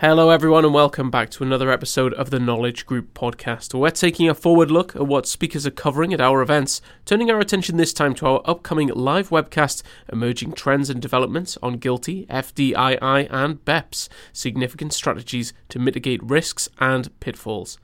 Hello, everyone, and welcome back to another episode of the Knowledge Group podcast. We're taking a forward look at what speakers are covering at our events, turning our attention this time to our upcoming live webcast, Emerging Trends and Developments on GILTI, FDII, and BEPS Significant Strategies to Mitigate Risks and Pitfalls.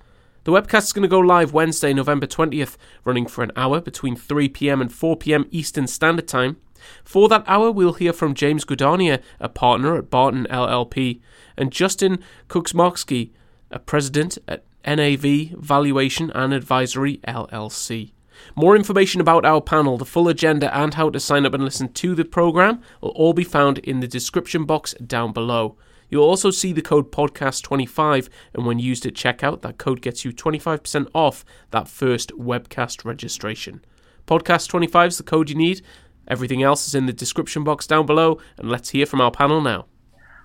The webcast is going to go live Wednesday, November 20th, running for an hour between 3 pm and 4 pm Eastern Standard Time. For that hour, we'll hear from James Guadagna, a partner at Barton LLP, and Justin Kuczmarski, a president at NAV Valuation and Advisory LLC. More information about our panel, the full agenda, and how to sign up and listen to the program will all be found in the description box down below. You'll also see the code podcast25, and when used at checkout, that code gets you 25% off that first webcast registration. Podcast25 is the code you need. Everything else is in the description box down below, and let's hear from our panel now.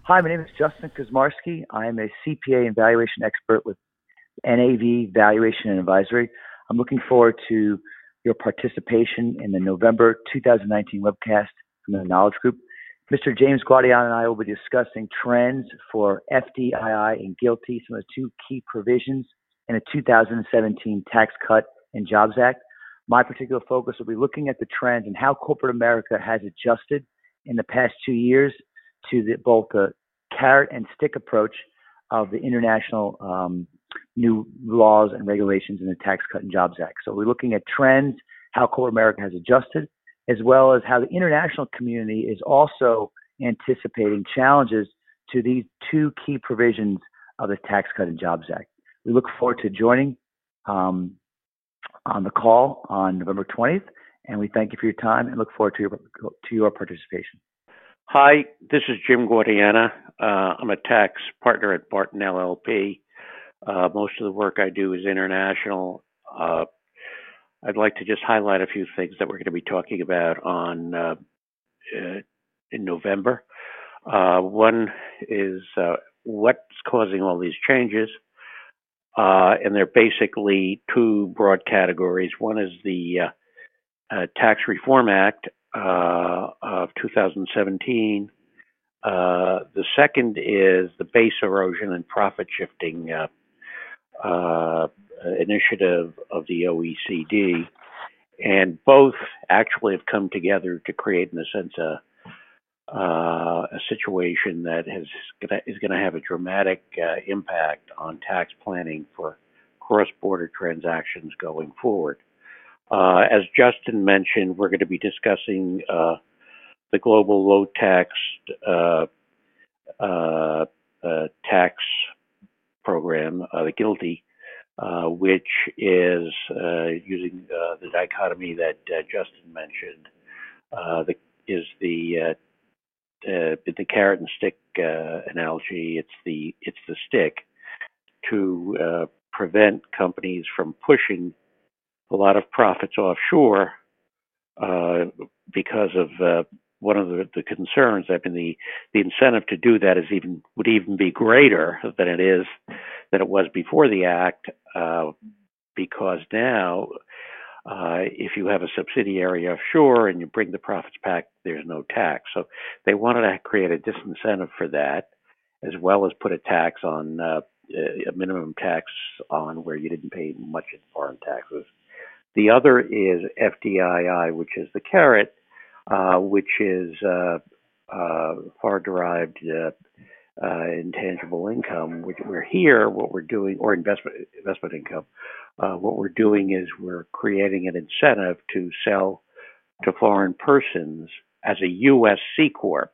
Hi, my name is Justin Kuczmarski. I am a CPA and valuation expert with NAV Valuation and Advisory. I'm looking forward to your participation in the November 2019 webcast from the Knowledge Group. Mr. James Guadagna and I will be discussing trends for FDII and GILTI, some of the two key provisions in the 2017 Tax Cut and Jobs Act. My particular focus will be looking at the trends and how corporate America has adjusted in the past two years to the, both the carrot and stick approach of the international um, new laws and regulations in the Tax Cut and Jobs Act. So we're looking at trends, how corporate America has adjusted, as well as how the international community is also anticipating challenges to these two key provisions of the Tax Cut and Jobs Act. We look forward to joining um, on the call on November 20th, and we thank you for your time and look forward to your to your participation. Hi, this is Jim Guadagna. Uh, I'm a tax partner at Barton LLP. Uh, most of the work I do is international. Uh, I'd like to just highlight a few things that we're going to be talking about on uh, uh, in November. Uh, one is what's causing all these changes. Uh, and they're basically two broad categories. One is the uh, uh, Tax Reform Act of 2017. the second is the base erosion and profit shifting initiative of the OECD. And both actually have come together to create, in a sense, a uh, a situation that has is going to have a dramatic uh, impact on tax planning for cross-border transactions going forward. Uh, as Justin mentioned, we're going to be discussing uh, the global low tax uh, uh, tax program, the GILTI, which is using the dichotomy that Justin mentioned. the is the uh, the carrot and stick uh, analogy, it's the it's the stick to uh, prevent companies from pushing a lot of profits offshore uh, because of uh, one of the, the concerns. I mean, the the incentive to do that is even would even be greater than it is than it was before the act, uh, because now uh, if you have a subsidiary offshore and you bring the profits back, there's no tax. So they wanted to create a disincentive for that, as well as put a tax on uh, a minimum tax on where you didn't pay much in foreign taxes. The other is FDII, which is the carrot, uh, which is uh, uh, far derived intangible income, which we're here, what we're doing, or investment investment income. Uh, what we're doing is we're creating an incentive to sell to foreign persons as a U.S. C corp,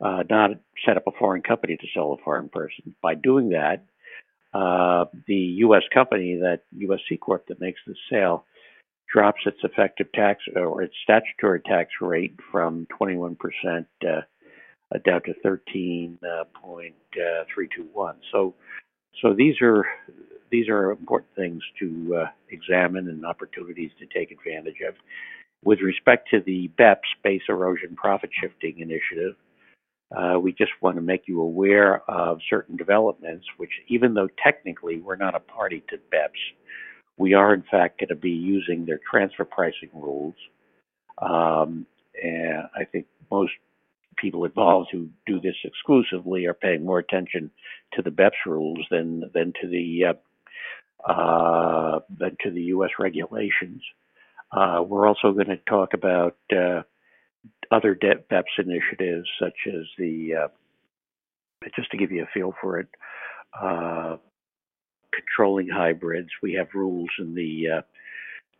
uh, not set up a foreign company to sell to foreign person. By doing that, uh, the U.S. company, that U.S. C corp that makes the sale, drops its effective tax or its statutory tax rate from 21 percent uh, uh, down to 13.321. So, so these are these are important things to uh, examine and opportunities to take advantage of. With respect to the BEPS, Base Erosion Profit Shifting Initiative, uh, we just want to make you aware of certain developments, which, even though technically we're not a party to BEPS, we are in fact going to be using their transfer pricing rules. Um, and I think most people involved who do this exclusively are paying more attention to the BEPS rules than than to the uh, uh, to the U.S. regulations. Uh, we're also going to talk about uh, other debt BEPS initiatives, such as the uh, just to give you a feel for it, uh, controlling hybrids. We have rules in the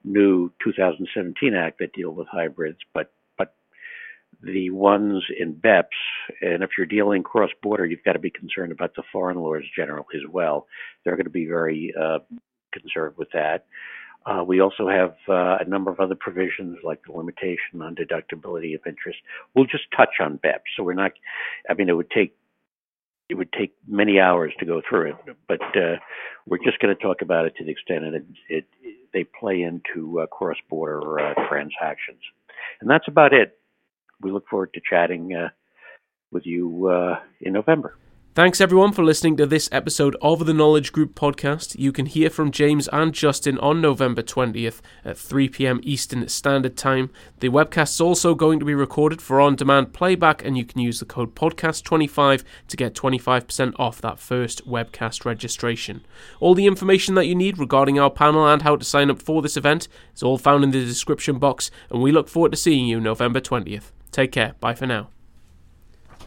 new 2017 Act that deal with hybrids, but the ones in BEPS, and if you're dealing cross border, you've got to be concerned about the foreign laws generally as well. They're going to be very uh, concerned with that. Uh, we also have uh, a number of other provisions like the limitation on deductibility of interest. We'll just touch on BEPS, so we're not. I mean, it would take it would take many hours to go through it, but uh, we're just going to talk about it to the extent that it, it they play into uh, cross-border uh, transactions, and that's about it we look forward to chatting uh, with you uh, in November. Thanks everyone for listening to this episode of the Knowledge Group podcast. You can hear from James and Justin on November 20th at 3 pm Eastern Standard Time. The webcast is also going to be recorded for on demand playback, and you can use the code podcast25 to get 25% off that first webcast registration. All the information that you need regarding our panel and how to sign up for this event is all found in the description box, and we look forward to seeing you November 20th. Take care. Bye for now.